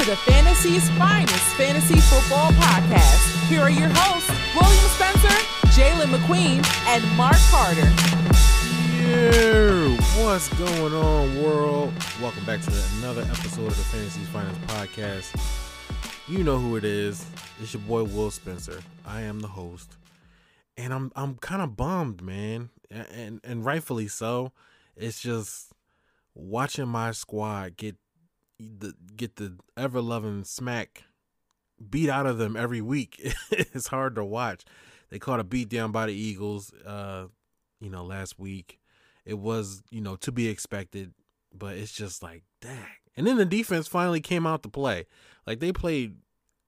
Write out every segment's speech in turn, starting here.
to the Fantasy's finest fantasy football podcast. Here are your hosts, William Spencer, Jalen McQueen, and Mark Carter. Yeah, what's going on, world? Welcome back to another episode of the Fantasy's Finest podcast. You know who it is. It's your boy Will Spencer. I am the host, and I'm I'm kind of bummed, man, and, and and rightfully so. It's just watching my squad get the get the ever loving smack beat out of them every week. it's hard to watch. They caught a beat down by the Eagles, uh, you know, last week. It was, you know, to be expected, but it's just like, dang. And then the defense finally came out to play. Like they played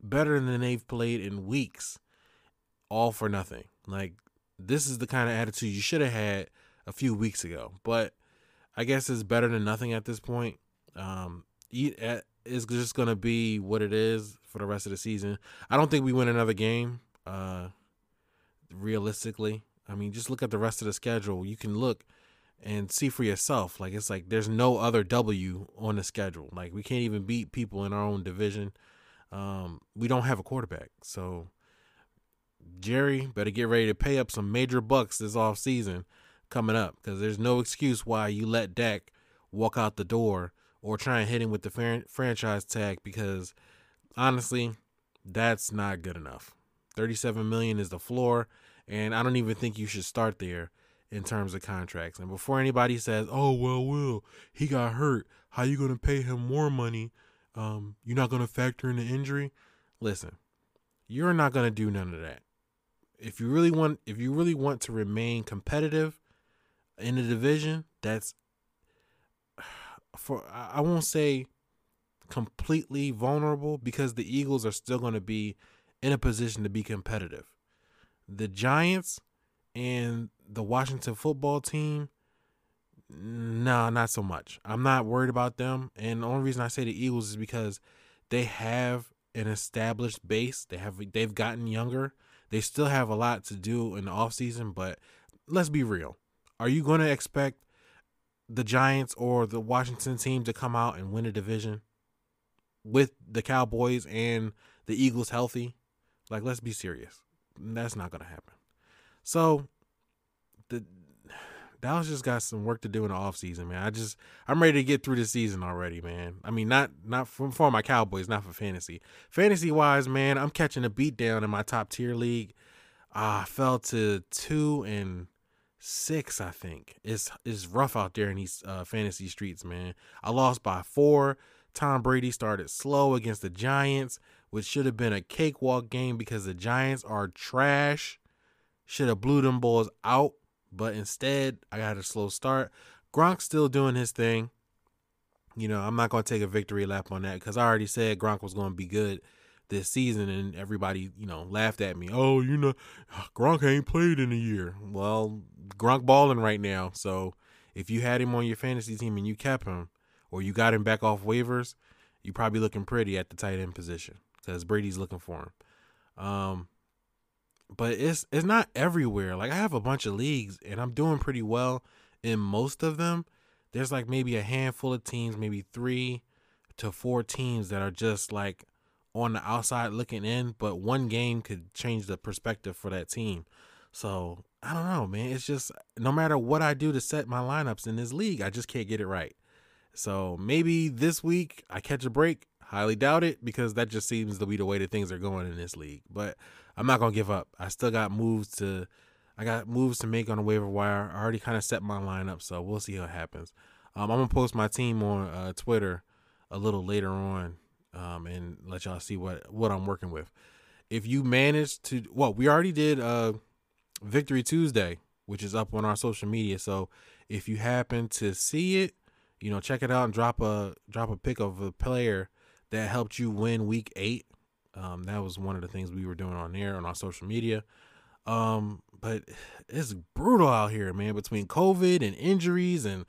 better than they've played in weeks, all for nothing. Like this is the kind of attitude you should have had a few weeks ago. But I guess it's better than nothing at this point. Um, it's just gonna be what it is for the rest of the season. I don't think we win another game. Uh, realistically, I mean, just look at the rest of the schedule. You can look and see for yourself. Like it's like there's no other W on the schedule. Like we can't even beat people in our own division. Um, we don't have a quarterback, so Jerry better get ready to pay up some major bucks this off season coming up because there's no excuse why you let Dak walk out the door or try and hit him with the fran- franchise tag because honestly, that's not good enough. 37 million is the floor, and I don't even think you should start there in terms of contracts. And before anybody says, "Oh well, Will he got hurt. How you gonna pay him more money? Um, you're not gonna factor in the injury." Listen, you're not gonna do none of that. If you really want, if you really want to remain competitive in the division, that's for I won't say completely vulnerable because the Eagles are still going to be in a position to be competitive. The Giants and the Washington football team, no, not so much. I'm not worried about them. And the only reason I say the Eagles is because they have an established base. They have they've gotten younger. They still have a lot to do in the offseason, but let's be real. Are you going to expect the Giants or the Washington team to come out and win a division with the Cowboys and the Eagles healthy. Like, let's be serious. That's not going to happen. So, the Dallas just got some work to do in the offseason, man. I just I'm ready to get through the season already, man. I mean, not not for, for my Cowboys, not for fantasy. Fantasy wise, man, I'm catching a beat down in my top tier league. Uh, I fell to two and six, I think. It's it's rough out there in these uh, fantasy streets, man. I lost by four. Tom Brady started slow against the Giants, which should have been a cakewalk game because the Giants are trash. Should have blew them balls out, but instead I got a slow start. Gronk's still doing his thing. You know, I'm not to take a victory lap on that because I already said Gronk was to be good this season, and everybody, you know, laughed at me. Oh, you know, Gronk ain't played in a year. Well, Gronk balling right now. So if you had him on your fantasy team and you kept him, or you got him back off waivers, you're probably looking pretty at the tight end position because Brady's looking for him. Um, but it's it's not everywhere. Like I have a bunch of leagues and I'm doing pretty well in most of them. There's like maybe a handful of teams, maybe three to four teams that are just like on the outside looking in, but one game could change the perspective for that team. So I don't know, man. It's just no matter what I do to set my lineups in this league, I just can't get it right. So maybe this week I catch a break. Highly doubt it because that just seems to be the way that things are going in this league. But I'm not gonna give up. I still got moves to I got moves to make on the waiver wire. I already kind of set my lineup, so we'll see what happens. Um, I'm gonna post my team on uh, Twitter a little later on um, and let y'all see what what I'm working with. If you manage to, well, we already did uh, Victory Tuesday, which is up on our social media. So if you happen to see it, you know, check it out and drop a drop a pic of a player that helped you win Week Eight. Um, that was one of the things we were doing on there on our social media. Um, but it's brutal out here, man. Between COVID and injuries and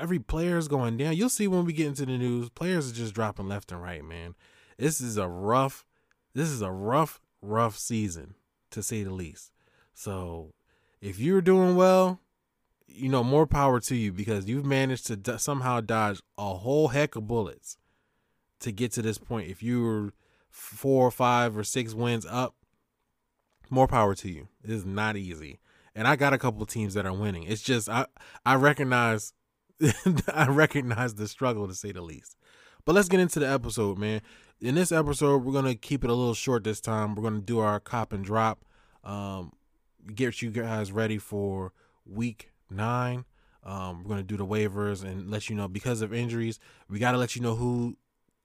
every player's going down. You'll see when we get into the news, players are just dropping left and right, man. This is a rough, this is a rough, rough season to say the least. So if you're doing well, you know, more power to you because you've managed to d- somehow dodge a whole heck of bullets. to get to this point. If you were four or five or six wins up, more power to you. It is not easy. And I got a couple of teams that are winning. It's just I I recognize I recognize the struggle to say the least. But let's get into the episode, man. In this episode, we're gonna keep it a little short this time. We're gonna do our cop and drop. Um, get you guys ready for week nine. Um, we're gonna do the waivers and let you know because of injuries, we gotta let you know who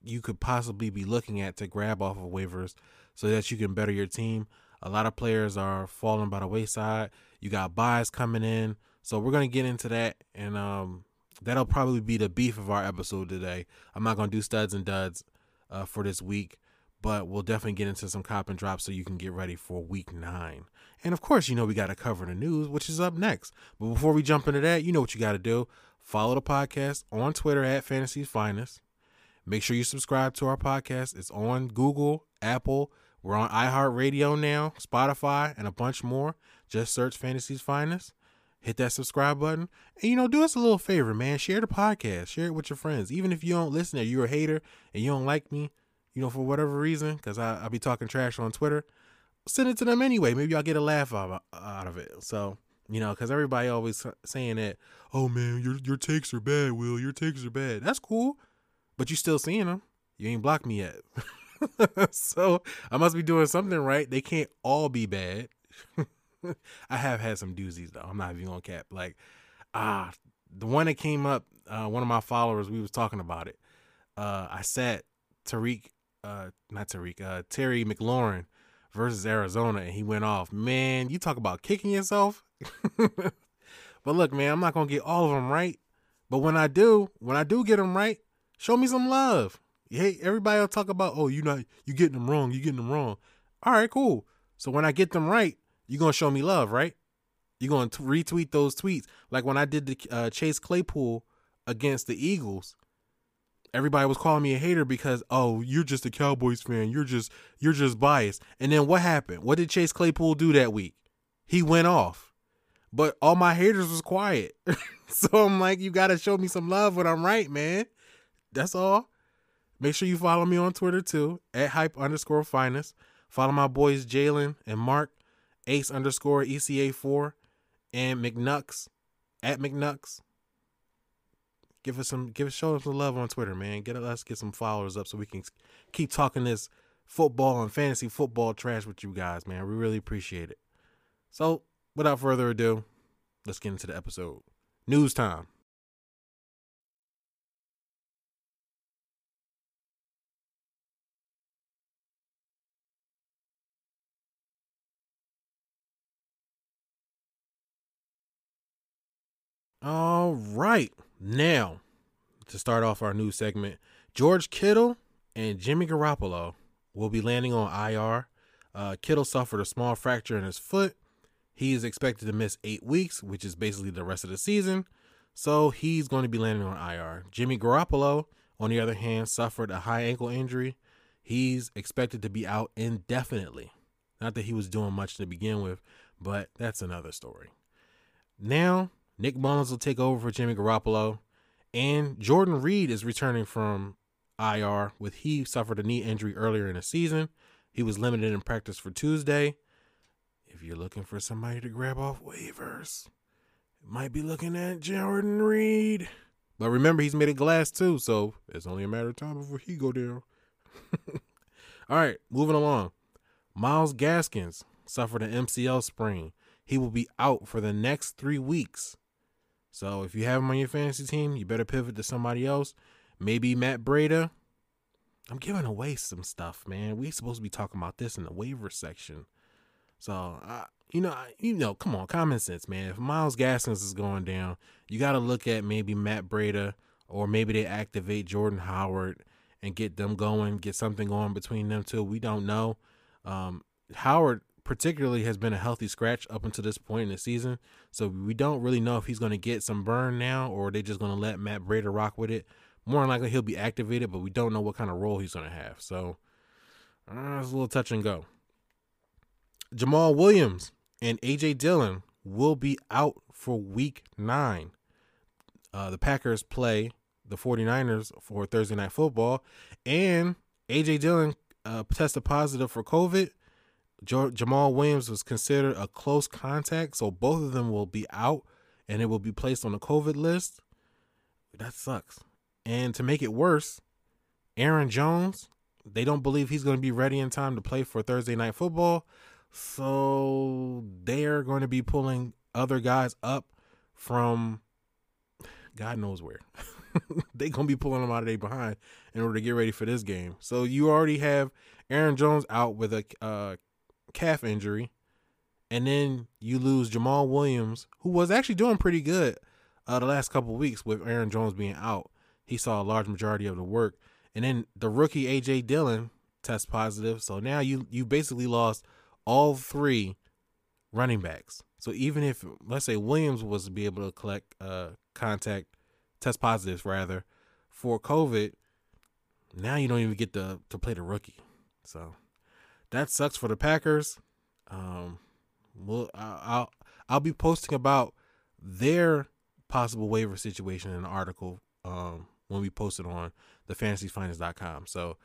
you could possibly be looking at to grab off of waivers so that you can better your team. A lot of players are falling by the wayside. You got buys coming in. So we're gonna get into that and um that'll probably be the beef of our episode today. I'm not gonna do studs and duds uh, for this week, but we'll definitely get into some cop and drops so you can get ready for week nine. And of course, you know we gotta cover the news, which is up next. But before we jump into that, you know what you gotta do. Follow the podcast on Twitter at Fantasy's Finest. Make sure you subscribe to our podcast. It's on Google, Apple. We're on iHeartRadio now, Spotify, and a bunch more. Just search Fantasy's Finest. Hit that subscribe button. And, you know, do us a little favor, man. Share the podcast. Share it with your friends. Even if you don't listen or you're a hater and you don't like me, you know, for whatever reason, because I, I be talking trash on Twitter, send it to them anyway. Maybe I'll get a laugh out, out of it. So, you know, because everybody always saying that, oh, man, your, your takes are bad, Will. Your takes are bad. That's cool but you still seeing them. You ain't blocked me yet. so I must be doing something right. They can't all be bad. I have had some doozies though. I'm not even gonna cap. Like, ah, the one that came up, uh, one of my followers, we was talking about it. Uh, I sat Tariq, uh, not Tariq, uh, Terry McLaurin versus Arizona, and he went off. Man, you talk about kicking yourself. but look, man, I'm not gonna get all of them right. But when I do, when I do get them right, Show me some love. Hey, everybody will talk about, oh, you not you getting them wrong, you getting them wrong. All right, cool. So when I get them right, you're gonna show me love, right? You're gonna t- retweet those tweets. Like when I did the uh, Chase Claypool against the Eagles, everybody was calling me a hater because oh, you're just a Cowboys fan. You're just you're just biased. And then what happened? What did Chase Claypool do that week? He went off. But all my haters was quiet. so I'm like, you gotta show me some love when I'm right, man. That's all. Make sure you follow me on Twitter too, at hype underscore finest. Follow my boys Jalen and Mark, ace underscore ECA4, and McNucks at McNucks. Give us some, give us, show us some love on Twitter, man. Get let's get some followers up so we can keep talking this football and fantasy football trash with you guys, man. We really appreciate it. So, without further ado, let's get into the episode. News time. All right. Now, to start off our new segment, George Kittle and Jimmy Garoppolo will be landing on IR. Uh, Kittle suffered a small fracture in his foot. He is expected to miss eight weeks, which is basically the rest of the season. So he's going to be landing on IR. Jimmy Garoppolo, on the other hand, suffered a high ankle injury. He's expected to be out indefinitely. Not that he was doing much to begin with, but that's another story. Now, Nick Mullens will take over for Jimmy Garoppolo. And Jordan Reed is returning from IR with he suffered a knee injury earlier in the season. He was limited in practice for Tuesday. If you're looking for somebody to grab off waivers, might be looking at Jordan Reed. But remember, he's made of glass too, so it's only a matter of time before he go down. All right, moving along. Myles Gaskins suffered an MCL sprain. He will be out for the next three weeks. So if you have him on your fantasy team, you better pivot to somebody else. Maybe Matt Breida. I'm giving away some stuff, man. We supposed to be talking about this in the waiver section. So, uh, you know, you know, come on, common sense, man. If Myles Gaskins is going down, you got to look at maybe Matt Breida, or maybe they activate Jordan Howard and get them going, get something going between them two. We don't know. Um, Howard particularly has been a healthy scratch up until this point in the season. So we don't really know if he's going to get some burn now or they're just going to let Matt Breida rock with it. More than likely he'll be activated, but we don't know what kind of role he's going to have. So uh, it's a little touch and go. Jamaal Williams and AJ Dillon will be out for week nine. Uh, the Packers play the 49ers for Thursday night football. And AJ Dillon uh, tested positive for COVID. Jamaal Williams was considered a close contact, so both of them will be out and it will be placed on the COVID list. That sucks. And to make it worse, Aaron Jones, they don't believe he's going to be ready in time to play for Thursday night football. So they're going to be pulling other guys up from God knows where. they're going to be pulling them out of their behind in order to get ready for this game. So you already have Aaron Jones out with a uh, calf injury. And then you lose Jamaal Williams, who was actually doing pretty good uh, the last couple weeks with Aaron Jones being out. He saw a large majority of the work. And then the rookie AJ Dillon test positive. So now you you basically lost all three running backs. So even if let's say Williams was to be able to collect uh contact test positives rather for COVID, now you don't even get to to play the rookie. So that sucks for the Packers. Um, well, I'll I'll be posting about their possible waiver situation in an article um, when we post it on the fantasyfinest.com. So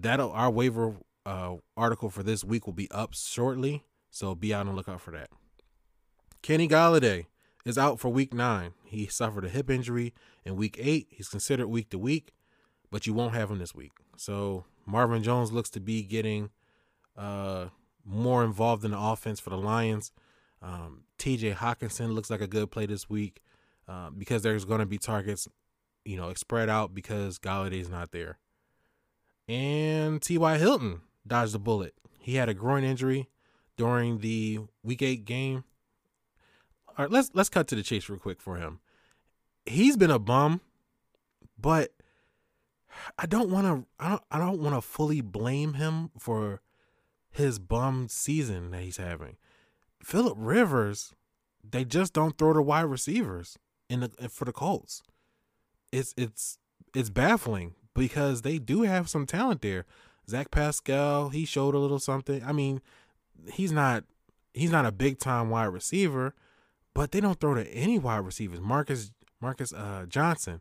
that our waiver uh, article for this week will be up shortly. So be on the lookout for that. Kenny Golladay is out for week nine. He suffered a hip injury in week eight. He's considered week to week, but you won't have him this week. So Marvin Jones looks to be getting uh, more involved in the offense for the Lions. Um, TJ Hockenson looks like a good play this week uh, because there's going to be targets, you know, spread out because Golladay's not there. And T.Y. Hilton dodged a bullet. He had a groin injury during the Week Eight game. All right, let's let's cut to the chase real quick for him. He's been a bum, but I don't want to. I don't. I don't want to fully blame him for his bum season that he's having. Philip Rivers, they just don't throw the wide receivers in the for the Colts. It's it's it's baffling because they do have some talent there. Zach Pascal, he showed a little something. I mean, he's not he's not a big time wide receiver, but they don't throw to any wide receivers. Marcus Marcus uh, Johnson,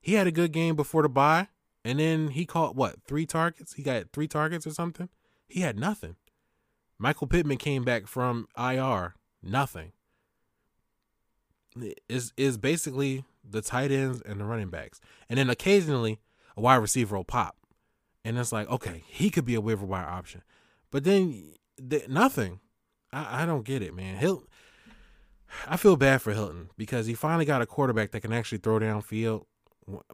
he had a good game before the bye, and then he caught what three targets? He got three targets or something. He had nothing. Michael Pittman came back from IR, nothing. Is is basically the tight ends and the running backs, and then occasionally a wide receiver will pop, and it's like okay, he could be a waiver wire option, but then th- nothing. I, I don't get it, man. Hilton, I feel bad for Hilton because he finally got a quarterback that can actually throw downfield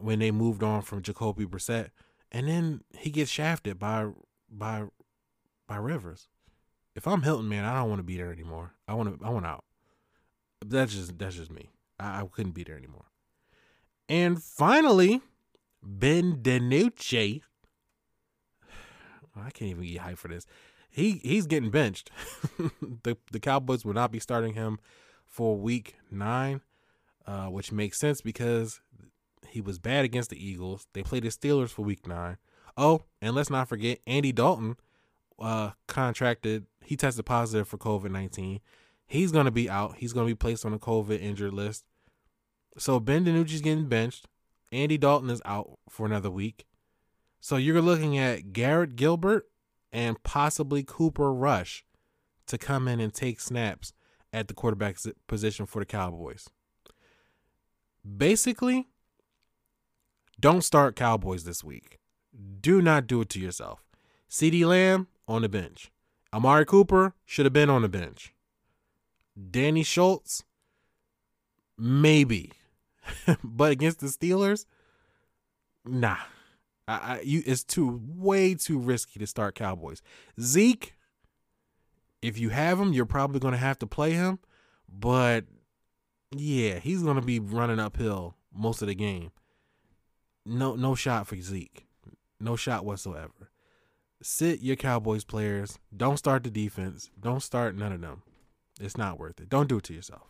when they moved on from Jacoby Brissett, and then he gets shafted by by by Rivers. If I'm Hilton, man, I don't want to be there anymore. I want to I want out. That's just that's just me. I, I couldn't be there anymore. And finally, Ben DiNucci. I can't even get hyped for this. He he's getting benched. the the Cowboys will not be starting him for week nine, uh, which makes sense because he was bad against the Eagles. They played the Steelers for week nine. Oh, and let's not forget Andy Dalton uh, contracted. He tested positive for COVID nineteen. He's gonna be out. He's gonna be placed on the COVID injured list. So Ben DiNucci's getting benched. Andy Dalton is out for another week. So you're looking at Garrett Gilbert and possibly Cooper Rush to come in and take snaps at the quarterback position for the Cowboys. Basically, don't start Cowboys this week. Do not do it to yourself. CeeDee Lamb on the bench. Amari Cooper should have been on the bench. Danny Schultz, maybe. but against the Steelers, nah. I, I, you, it's too way too risky to start Cowboys. Zeke, if you have him, you're probably going to have to play him, but yeah, he's going to be running uphill most of the game. No, no shot for Zeke. No shot whatsoever. Sit your Cowboys players. Don't start the defense. Don't start none of them. It's not worth it. Don't do it to yourself.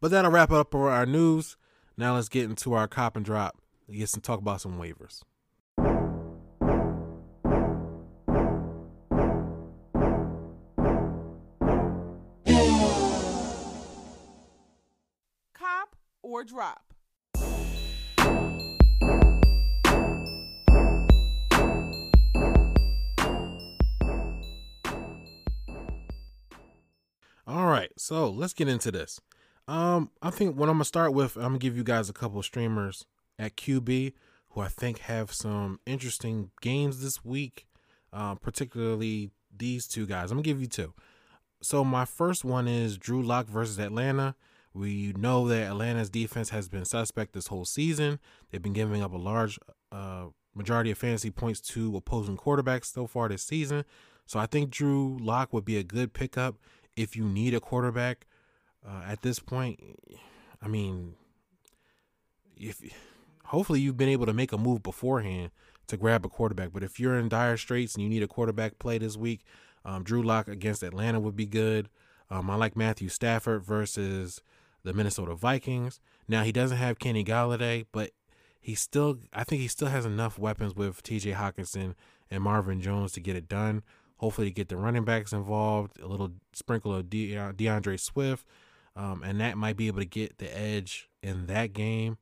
But that'll wrap up our news. Now let's get into our cop and drop. Let's get some talk about some waivers. Cop or drop. All right, so let's get into this. Um, I think what I'm gonna start with, I'm gonna give you guys a couple of streamers at QB who I think have some interesting games this week. Uh, particularly these two guys. I'm gonna give you two. So my first one is Drew Lock versus Atlanta. We know that Atlanta's defense has been suspect this whole season. They've been giving up a large uh, majority of fantasy points to opposing quarterbacks so far this season. So I think Drew Lock would be a good pickup if you need a quarterback uh, at this point. I mean, if hopefully you've been able to make a move beforehand to grab a quarterback, but if you're in dire straits and you need a quarterback play this week, um, Drew Lock against Atlanta would be good. Um, I like Matthew Stafford versus the Minnesota Vikings. Now he doesn't have Kenny Golladay, but he still I think he still has enough weapons with TJ Hockenson and Marvin Jones to get it done. Hopefully, to get the running backs involved, a little sprinkle of De- D'Andre Swift, um, and that might be able to get the edge in that game.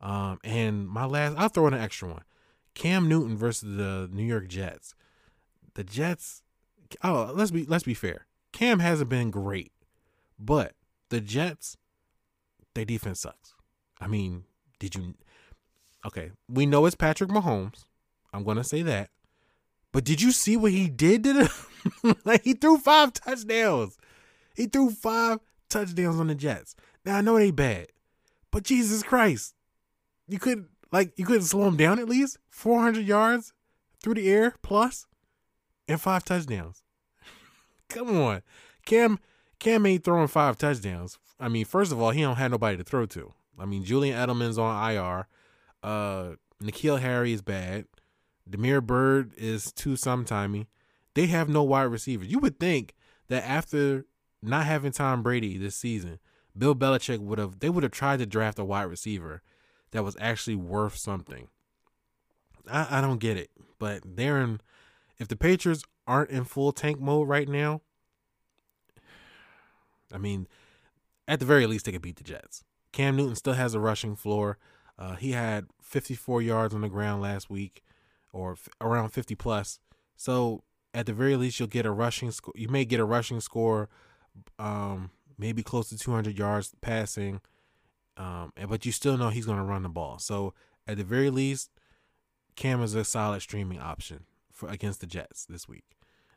Um, and my last, I'll throw in an extra one: Cam Newton versus the New York Jets. The Jets. Oh, let's be let's be fair. Cam hasn't been great, but the Jets, their defense sucks. I mean, did you? Okay, we know it's Patrick Mahomes. I'm gonna say that. But did you see what he did to them? like he threw five touchdowns. He threw five touchdowns on the Jets. Now I know they bad, but Jesus Christ, you couldn't like you couldn't slow him down at least 400 yards through the air plus and five touchdowns. Come on, Cam. Cam ain't throwing five touchdowns. I mean, first of all, he don't have nobody to throw to. I mean, Julian Edelman's on IR. Uh, N'Keal Harry is bad. Damiere Byrd is too sometimey. They have no wide receivers. You would think that after not having Tom Brady this season, Bill Belichick would have they would have tried to draft a wide receiver that was actually worth something. I, I don't get it. But they're in if the Patriots aren't in full tank mode right now, I mean, at the very least they could beat the Jets. Cam Newton still has a rushing floor. Uh, he had 54 yards on the ground last week or f- around 50 plus. So at the very least, you'll get a rushing score. You may get a rushing score, um, maybe close to 200 yards passing, um, but you still know he's going to run the ball. So at the very least, Cam is a solid streaming option for against the Jets this week.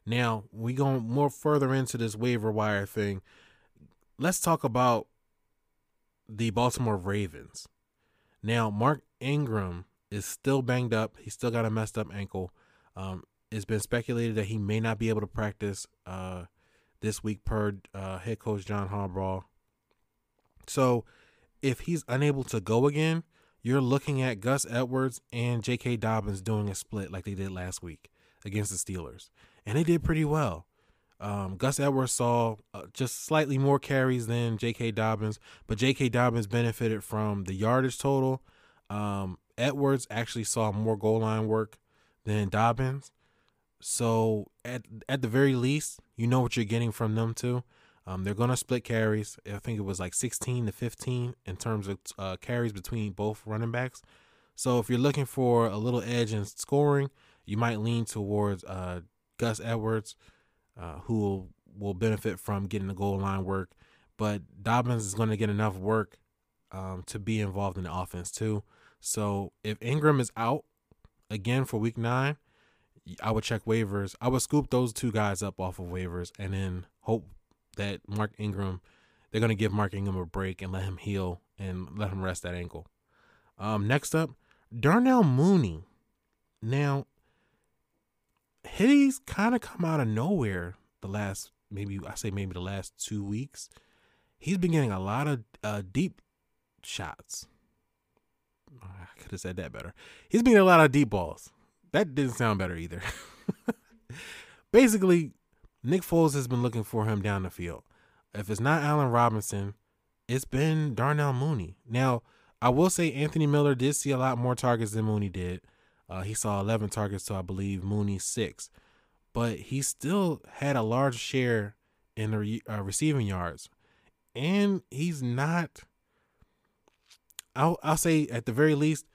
Now we go more further into this waiver wire thing. Let's talk about the Baltimore Ravens. Now, Mark Ingram is still banged up. He's still got a messed up ankle. Um, it's been speculated that he may not be able to practice uh, this week per uh, head coach John Harbaugh. So, if he's unable to go again, you're looking at Gus Edwards and J.K. Dobbins doing a split like they did last week against the Steelers, and they did pretty well. Um, Gus Edwards saw uh, just slightly more carries than J.K. Dobbins, but J.K. Dobbins benefited from the yardage total um, Edwards actually saw more goal line work than Dobbins. So at at the very least, you know what you're getting from them too. Um, they're gonna split carries. I think it was like 16 to 15 in terms of uh, carries between both running backs. So if you're looking for a little edge in scoring, you might lean towards uh, Gus Edwards, uh, who will, will benefit from getting the goal line work. But Dobbins is going to get enough work um, to be involved in the offense too. So if Ingram is out again for week nine, I would check waivers. I would scoop those two guys up off of waivers and then hope that Mark Ingram, they're going to give Mark Ingram a break and let him heal and let him rest that ankle. Um, next up, Darnell Mooney. Now, he's kind of come out of nowhere the last, maybe, I say maybe the last two weeks. He's been getting a lot of uh, deep shots. I could have said that better. He's been a lot of deep balls. That didn't sound better either. Basically, Nick Foles has been looking for him down the field. If it's not Allen Robinson, it's been Darnell Mooney. Now, I will say Anthony Miller did see a lot more targets than Mooney did. Uh, he saw 11 targets to, I believe, Mooney six. But he still had a large share in the re- uh, receiving yards. And he's not I'll I'll say at the very least,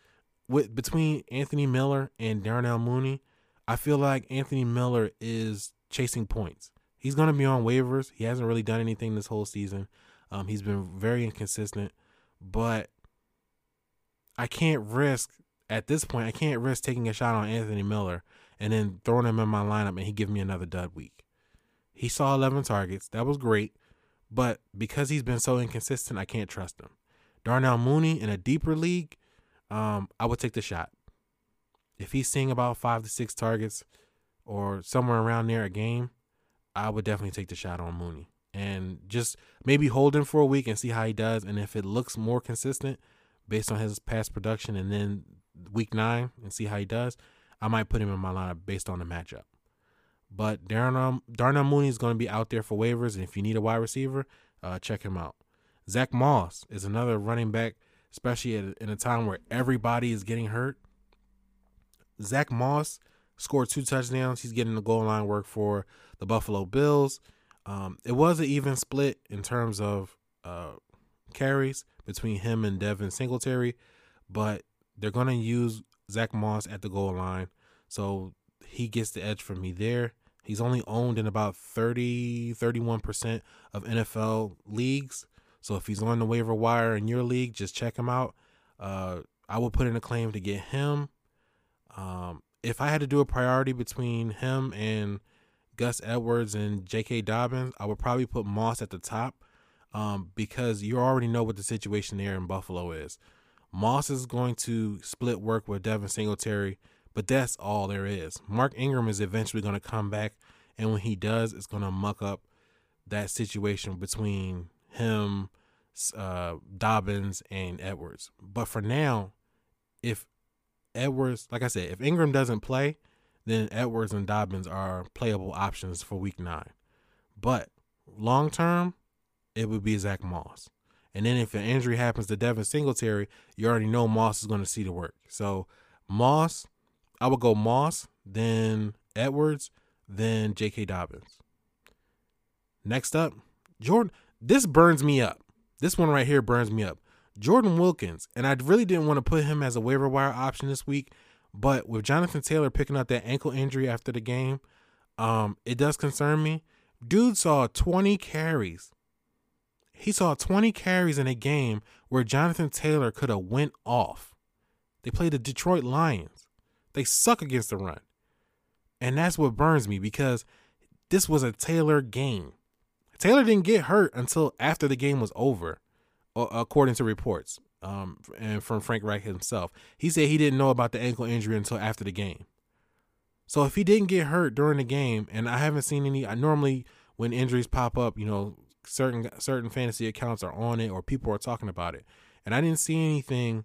with between Anthony Miller and Darnell Mooney, I feel like Anthony Miller is chasing points. He's going to be on waivers. He hasn't really done anything this whole season. Um, he's been very inconsistent, but I can't risk at this point. I can't risk taking a shot on Anthony Miller and then throwing him in my lineup and he give me another dud week. He saw 11 targets. That was great, but because he's been so inconsistent, I can't trust him. Darnell Mooney in a deeper league, um, I would take the shot. If he's seeing about five to six targets or somewhere around there a game, I would definitely take the shot on Mooney and just maybe hold him for a week and see how he does. And if it looks more consistent based on his past production, and then week nine and see how he does, I might put him in my lineup based on the matchup. But Darnell, Darnell Mooney is going to be out there for waivers, and if you need a wide receiver, uh, check him out. Zach Moss is another running back, especially at, in a time where everybody is getting hurt. Zach Moss scored two touchdowns. He's getting the goal line work for the Buffalo Bills. Um, it was an even split in terms of uh, carries between him and Devin Singletary, but they're going to use Zach Moss at the goal line. So he gets the edge for me there. He's only owned in about 30, 31% of NFL leagues. So if he's on the waiver wire in your league, just check him out. Uh, I will put in a claim to get him. Um, if I had to do a priority between him and Gus Edwards and J.K. Dobbins, I would probably put Moss at the top um, because you already know what the situation there in Buffalo is. Moss is going to split work with Devin Singletary, but that's all there is. Mark Ingram is eventually going to come back, and when he does, it's going to muck up that situation between him, uh, Dobbins, and Edwards. But for now, if Edwards, like I said, if Ingram doesn't play, then Edwards and Dobbins are playable options for week nine. But long term, it would be Zach Moss. And then if an injury happens to Devin Singletary, you already know Moss is going to see the work. So Moss, I would go Moss, then Edwards, then J.K. Dobbins. Next up, Jordan. This burns me up. This one right here burns me up. Jordan Wilkins, and I really didn't want to put him as a waiver wire option this week, but with Jonathan Taylor picking up that ankle injury after the game, um, it does concern me. Dude saw 20 carries he saw 20 carries in a game where Jonathan Taylor could have went off. They played the Detroit Lions. They suck against the run. And that's what burns me because this was a Taylor game. Taylor didn't get hurt until after the game was over, according to reports um, and from Frank Reich himself. He said he didn't know about the ankle injury until after the game. So if he didn't get hurt during the game, and I haven't seen any, I normally when injuries pop up, you know, certain certain fantasy accounts are on it or people are talking about it. And I didn't see anything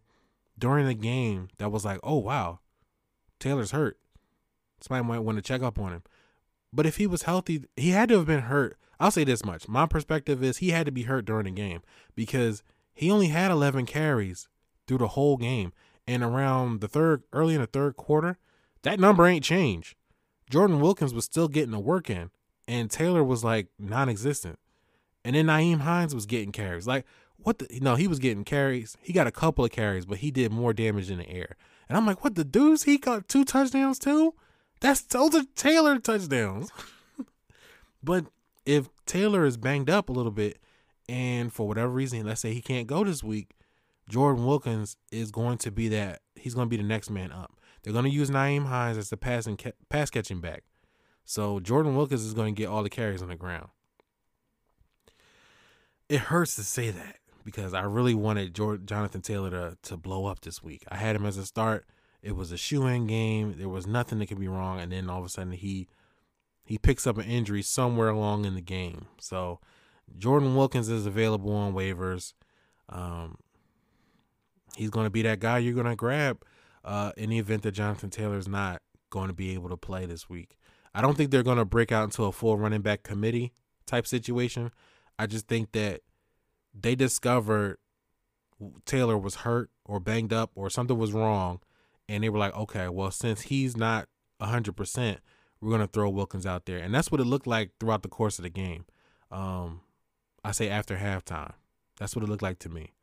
during the game that was like, "Oh wow, Taylor's hurt." Somebody might want to check up on him. But if he was healthy, he had to have been hurt. I'll say this much. My perspective is he had to be hurt during the game because he only had 11 carries through the whole game. And around the third, early in the third quarter, that number ain't changed. Jordan Wilkins was still getting the work in, and Taylor was like non existent. And then Nyheim Hines was getting carries. Like, what the? No, he was getting carries. He got a couple of carries, but he did more damage in the air. And I'm like, what the deuce? He got two touchdowns too? That's those are Taylor touchdowns. but if Taylor is banged up a little bit, and for whatever reason, let's say he can't go this week, Jordan Wilkins is going to be that. He's going to be the next man up. They're going to use Nyheim Hines as the passing pass catching back. So Jordan Wilkins is going to get all the carries on the ground it hurts to say that because I really wanted Jordan, Jonathan Taylor to to blow up this week. I had him as a start. It was a shoe in game. There was nothing that could be wrong, and then all of a sudden he he picks up an injury somewhere along in the game. So Jordan Wilkins is available on waivers. Um, he's going to be that guy you're going to grab uh, in the event that Jonathan Taylor is not going to be able to play this week. I don't think they're going to break out into a full running back committee type situation. I just think that they discovered Taylor was hurt or banged up or something was wrong, and they were like, okay, well, since he's not hundred percent, we're gonna throw Wilkins out there, and that's what it looked like throughout the course of the game. Um, I say after halftime, that's what it looked like to me.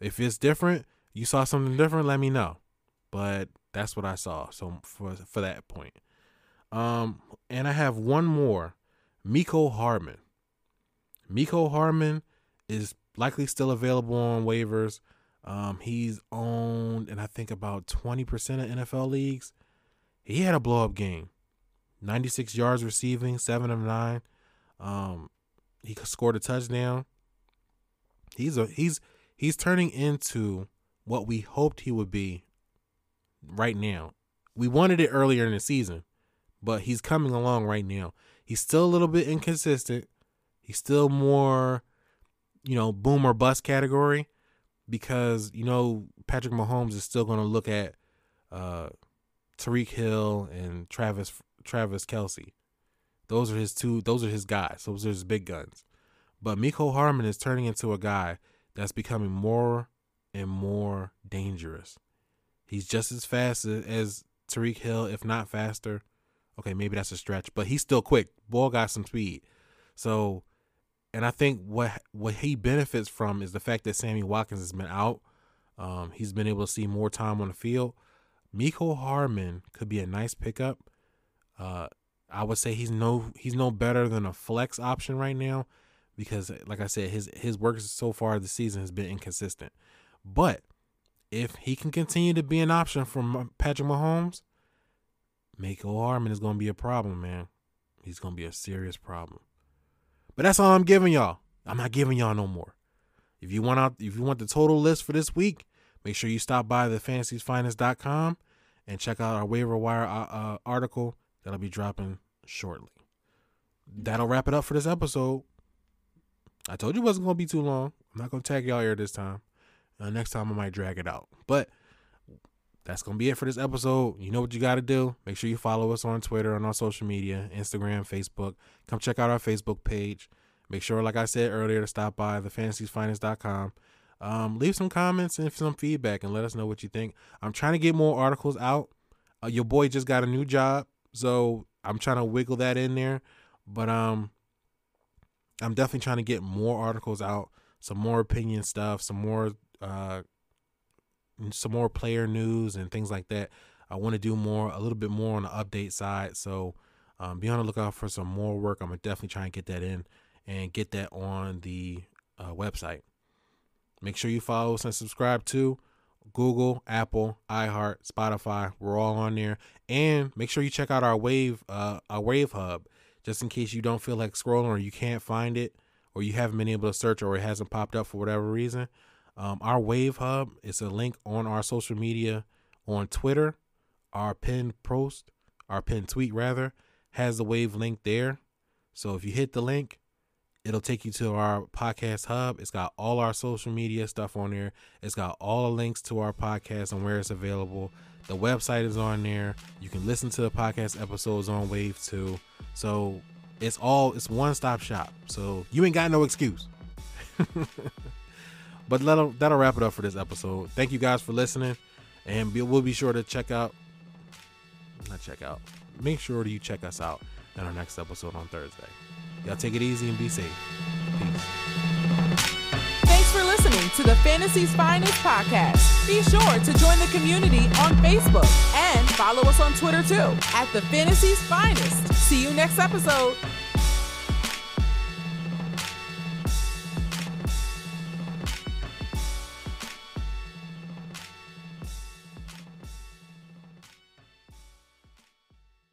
If it's different, you saw something different, let me know. But that's what I saw. So for for that point, um, and I have one more Mecole Hardman. Mecole Hardman is likely still available on waivers. Um, he's owned in I think about 20% of NFL leagues. He had a blow up game. 96 yards receiving, 7 of 9. Um, he scored a touchdown. He's a he's he's turning into what we hoped he would be right now. We wanted it earlier in the season, but he's coming along right now. He's still a little bit inconsistent. He's still more, you know, boom or bust category because, you know, Patrick Mahomes is still going to look at uh, Tyreek Hill and Travis Travis Kelce. Those are his two. Those are his guys. Those are his big guns. But Mecole Hardman is turning into a guy that's becoming more and more dangerous. He's just as fast as Tyreek Hill, if not faster. Okay, maybe that's a stretch, but he's still quick. Ball got some speed. So, and I think what what he benefits from is the fact that Sammy Watkins has been out. Um, he's been able to see more time on the field. Mecole Hardman could be a nice pickup. Uh, I would say he's no he's no better than a flex option right now because, like I said, his his work so far this season has been inconsistent. But if he can continue to be an option for Patrick Mahomes, Mecole Hardman is going to be a problem, man. He's going to be a serious problem. But that's all I'm giving y'all. I'm not giving y'all no more. If you want out, if you want the total list for this week, make sure you stop by the fantasyfinest.com and check out our waiver wire uh, uh, article that'll be dropping shortly. That'll wrap it up for this episode. I told you it wasn't gonna be too long. I'm not gonna tag y'all here this time. Uh, next time I might drag it out. But that's gonna be it for this episode. You know what you gotta do. Make sure you follow us on Twitter on our social media, Instagram, Facebook. Come check out our Facebook page. Make sure, like I said earlier, to stop by thefantasyfinest.com. Um, leave some comments and some feedback and let us know what you think. I'm trying to get more articles out. Uh, your boy just got a new job, so I'm trying to wiggle that in there. But um, I'm definitely trying to get more articles out, some more opinion stuff, some more uh, some more player news and things like that. I want to do more, a little bit more on the update side. So um, be on the lookout for some more work. I'm gonna definitely try and get that in and get that on the uh, website. Make sure you follow us and subscribe to Google, Apple, iHeart, Spotify. We're all on there, and make sure you check out our Wave, uh, our Wave Hub, just in case you don't feel like scrolling or you can't find it, or you haven't been able to search or it hasn't popped up for whatever reason. Um, our Wave Hub is a link on our social media on Twitter. Our pinned post, our pinned tweet rather, has the Wave link there. So if you hit the link, it'll take you to our podcast hub. It's got all our social media stuff on there. It's got all the links to our podcast and where it's available. The website is on there. You can listen to the podcast episodes on Wave too. So it's all it's one stop shop. So you ain't got no excuse. but that'll that'll wrap it up for this episode. Thank you guys for listening, and be, we'll be sure to check out. Not check out. Make sure you check us out in our next episode on Thursday. Y'all take it easy and be safe. Peace. Thanks for listening to the Fantasy's Finest podcast. Be sure to join the community on Facebook and follow us on Twitter too at the Fantasy's Finest. See you next episode.